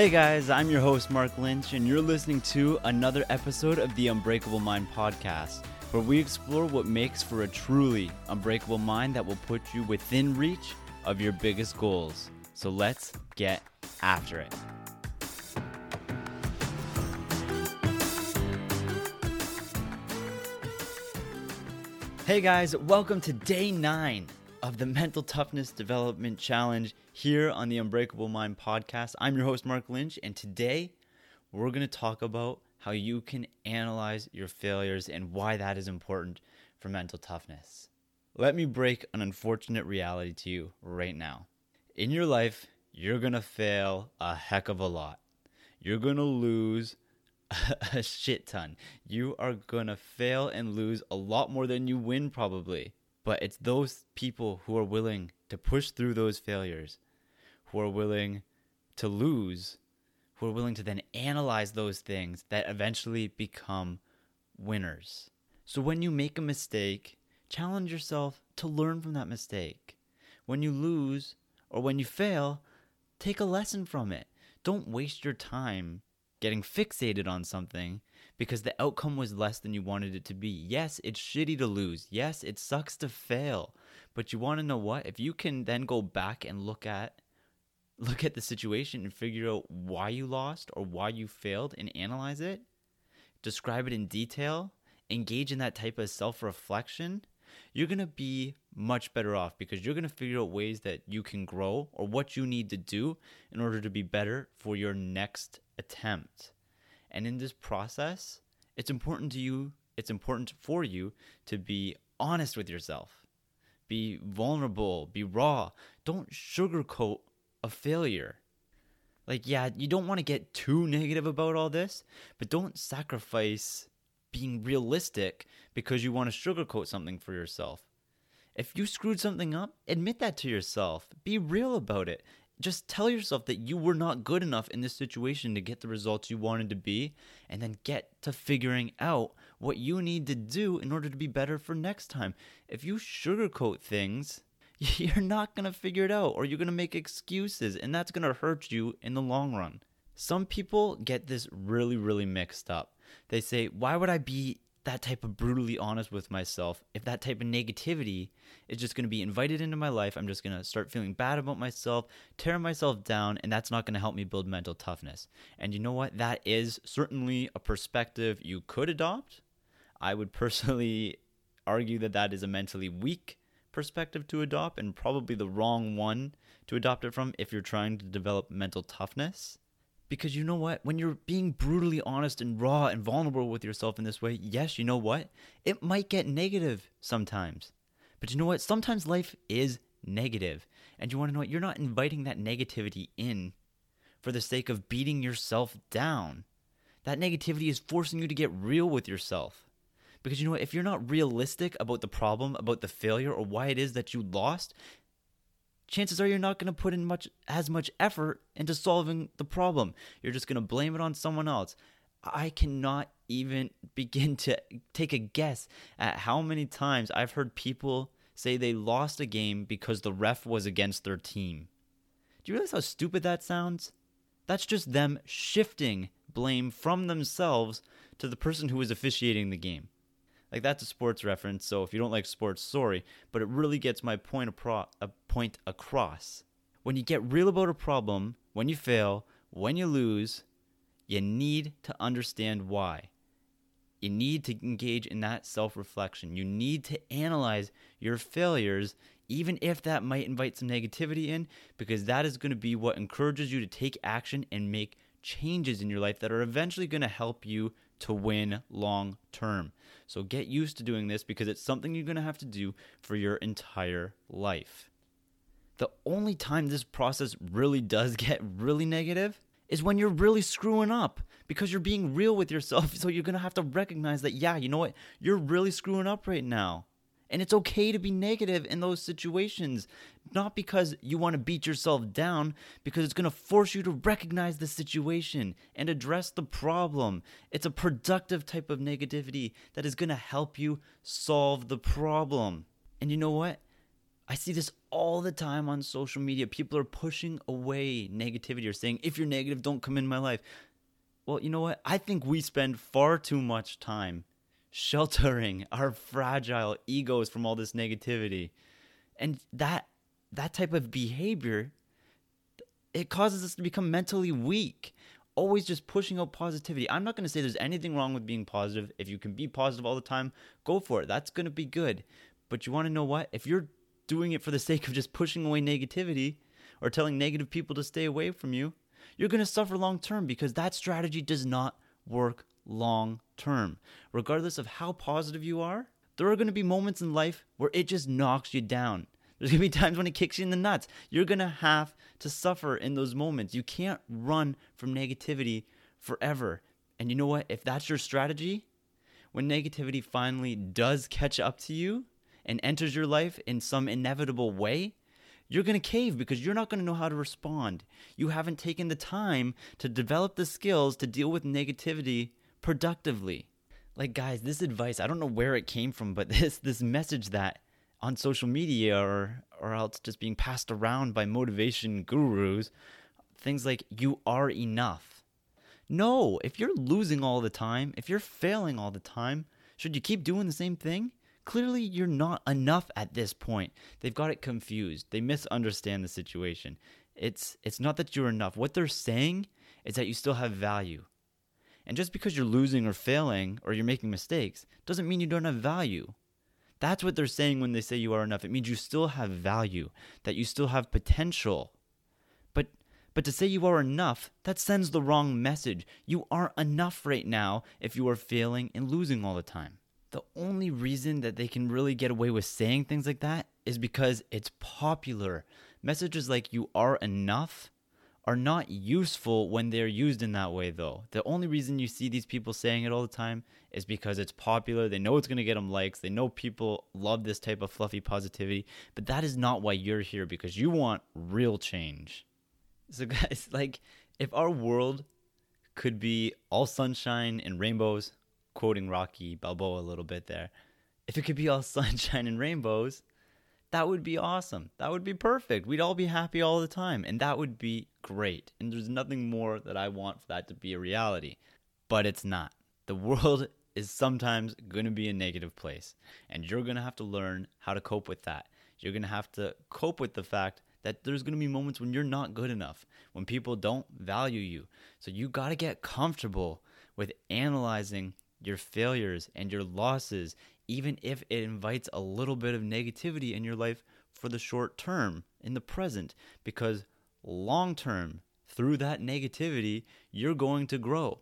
Hey guys, I'm your host, Mark Lynch, and you're listening to another episode of the Unbreakable Mind podcast, where we explore what makes for a truly unbreakable mind that will put you within reach of your biggest goals. So let's get after it. Hey guys, welcome to day nine of the Mental Toughness Development Challenge here on the Unbreakable Mind podcast. I'm your host, Mark Lynch, and today we're going to talk about how you can analyze your failures and why that is important for mental toughness. Let me break an unfortunate reality to you right now. In your life, you're going to fail a heck of a lot. You're going to lose a shit ton. You are going to fail and lose a lot more than you win, probably. But it's those people who are willing to push through those failures, who are willing to lose, who are willing to then analyze those things that eventually become winners. So when you make a mistake, challenge yourself to learn from that mistake. When you lose or when you fail, take a lesson from it. Don't waste your time getting fixated on something because the outcome was less than you wanted it to be. Yes, it's shitty to lose. Yes, it sucks to fail. But you want to know what? If you can then go back and look at look at the situation and figure out why you lost or why you failed and analyze it, describe it in detail, engage in that type of self-reflection, you're going to be much better off because you're going to figure out ways that you can grow or what you need to do in order to be better for your next attempt. And in this process, it's important to you, it's important for you to be honest with yourself. Be vulnerable, be raw. Don't sugarcoat a failure. Like, yeah, you don't want to get too negative about all this, but don't sacrifice being realistic because you want to sugarcoat something for yourself. If you screwed something up, admit that to yourself. Be real about it. Just tell yourself that you were not good enough in this situation to get the results you wanted to be, and then get to figuring out what you need to do in order to be better for next time. If you sugarcoat things, you're not going to figure it out, or you're going to make excuses, and that's going to hurt you in the long run. Some people get this really, really mixed up. They say, Why would I be that type of brutally honest with myself if that type of negativity is just going to be invited into my life i'm just going to start feeling bad about myself tear myself down and that's not going to help me build mental toughness. And you know what? That is certainly a perspective you could adopt. I would personally argue that that is a mentally weak perspective to adopt and probably the wrong one to adopt it from if you're trying to develop mental toughness because you know what? When you're being brutally honest and raw and vulnerable with yourself in this way, yes, you know what? It might get negative sometimes. But you know what? Sometimes life is negative. And you want to know what? You're not inviting that negativity in for the sake of beating yourself down. That negativity is forcing you to get real with yourself. Because you know what? If you're not realistic about the problem, about the failure, or why it is that you lost, chances are you're not going to put in much as much effort into solving the problem. You're just going to blame it on someone else. I cannot even begin to take a guess at how many times I've heard people say they lost a game because the ref was against their team. Do you realize how stupid that sounds? That's just them shifting blame from themselves to the person who was officiating the game. Like that's a sports reference, so if you don't like sports, sorry, but it really gets my point a point across. When you get real about a problem, when you fail, when you lose, you need to understand why. You need to engage in that self reflection. You need to analyze your failures, even if that might invite some negativity in, because that is going to be what encourages you to take action and make changes in your life that are eventually going to help you to win long term. So get used to doing this because it's something you're going to have to do for your entire life. The only time this process really does get really negative is when you're really screwing up because you're being real with yourself. So you're going to have to recognize that, yeah, you know what? You're really screwing up right now. And it's okay to be negative in those situations, not because you want to beat yourself down, because it's going to force you to recognize the situation and address the problem. It's a productive type of negativity that is going to help you solve the problem. And you know what? I see this all the time on social media. People are pushing away negativity or saying, if you're negative, don't come in my life. Well, you know what? I think we spend far too much time sheltering our fragile egos from all this negativity. And that that type of behavior it causes us to become mentally weak. Always just pushing out positivity. I'm not going to say there's anything wrong with being positive. If you can be positive all the time, go for it. That's going to be good. But you want to know what? If you're doing it for the sake of just pushing away negativity or telling negative people to stay away from you, you're going to suffer long term because that strategy does not work long term. Regardless of how positive you are, there are going to be moments in life where it just knocks you down. There's going to be times when it kicks you in the nuts. You're going to have to suffer in those moments. You can't run from negativity forever. And you know what? If that's your strategy, when negativity finally does catch up to you, and enters your life in some inevitable way, you're going to cave because you're not going to know how to respond. You haven't taken the time to develop the skills to deal with negativity productively. Like guys, this advice, I don't know where it came from, but this this message that on social media or or else just being passed around by motivation gurus, things like you are enough. No, if you're losing all the time, if you're failing all the time, should you keep doing the same thing? Clearly, you're not enough at this point. They've got it confused. They misunderstand the situation. It's it's not that you're enough. What they're saying is that you still have value. And just because you're losing or failing or you're making mistakes doesn't mean you don't have value. That's what they're saying when they say you are enough. It means you still have value, that you still have potential. But but to say you are enough, that sends the wrong message. You aren't enough right now if you are failing and losing all the time the only reason that they can really get away with saying things like that is because it's popular. Messages like you are enough are not useful when they're used in that way, though. The only reason you see these people saying it all the time is because it's popular. They know it's going to get them likes. They know people love this type of fluffy positivity. But that is not why you're here because you want real change. So, guys, like, if our world could be all sunshine and rainbows, quoting Rocky Balboa a little bit there. If it could be all sunshine and rainbows, that would be awesome. That would be perfect. We'd all be happy all the time, and that would be great. And there's nothing more that I want for that to be a reality. But it's not. The world is sometimes going to be a negative place, and you're going to have to learn how to cope with that. You're going to have to cope with the fact that there's going to be moments when you're not good enough, when people don't value you. So you got to get comfortable with analyzing your failures and your losses, even if it invites a little bit of negativity in your life for the short term, in the present, because long term, through that negativity, you're going to grow.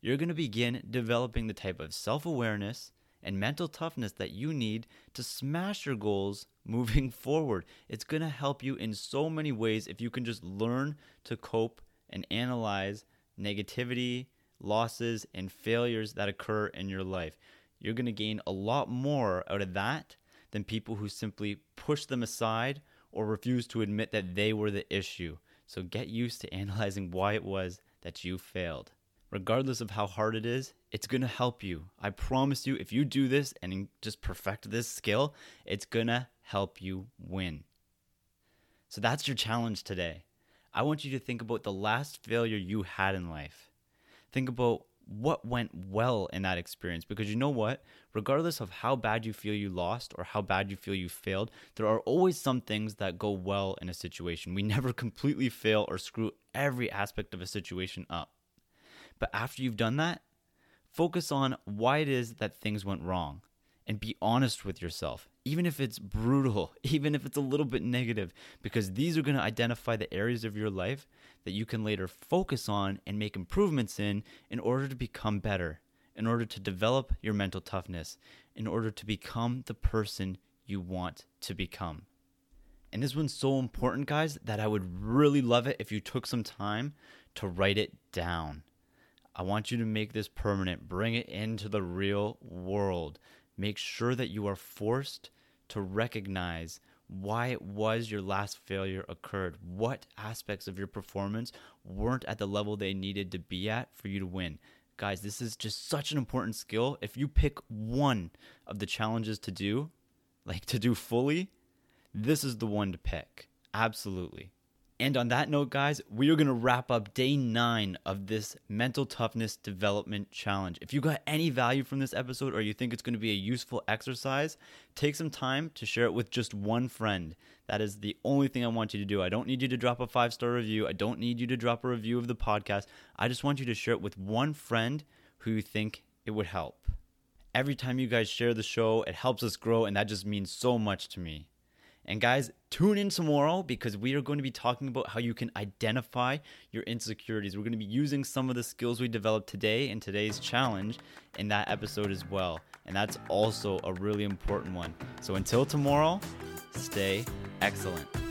You're going to begin developing the type of self awareness and mental toughness that you need to smash your goals moving forward. It's going to help you in so many ways if you can just learn to cope and analyze negativity losses, and failures that occur in your life. You're going to gain a lot more out of that than people who simply push them aside or refuse to admit that they were the issue. So get used to analyzing why it was that you failed. Regardless of how hard it is, it's going to help you. I promise you, if you do this and just perfect this skill, it's going to help you win. So that's your challenge today. I want you to think about the last failure you had in life think about what went well in that experience. Because you know what? Regardless of how bad you feel you lost or how bad you feel you failed there are always some things that go well in a situation. We never completely fail or screw every aspect of a situation up. But after you've done that focus on why it is that things went wrong and be honest with yourself, even if it's brutal, even if it's a little bit negative, because these are going to identify the areas of your life that you can later focus on and make improvements in in order to become better, in order to develop your mental toughness, in order to become the person you want to become. And this one's so important, guys, that I would really love it if you took some time to write it down. I want you to make this permanent, bring it into the real world make sure that you are forced to recognize why it was your last failure occurred. What aspects of your performance weren't at the level they needed to be at for you to win? Guys, this is just such an important skill. If you pick one of the challenges to do, like to do fully, this is the one to pick. Absolutely. And on that note, guys, we are going to wrap up day nine of this mental toughness development challenge. If you got any value from this episode or you think it's going to be a useful exercise, take some time to share it with just one friend. That is the only thing I want you to do. I don't need you to drop a five star review. I don't need you to drop a review of the podcast. I just want you to share it with one friend who you think it would help. Every time you guys share the show, it helps us grow, and that just means so much to me. And guys, tune in tomorrow because we are going to be talking about how you can identify your insecurities. We're going to be using some of the skills we developed today in today's challenge in that episode as well. And that's also a really important one. So until tomorrow, stay excellent.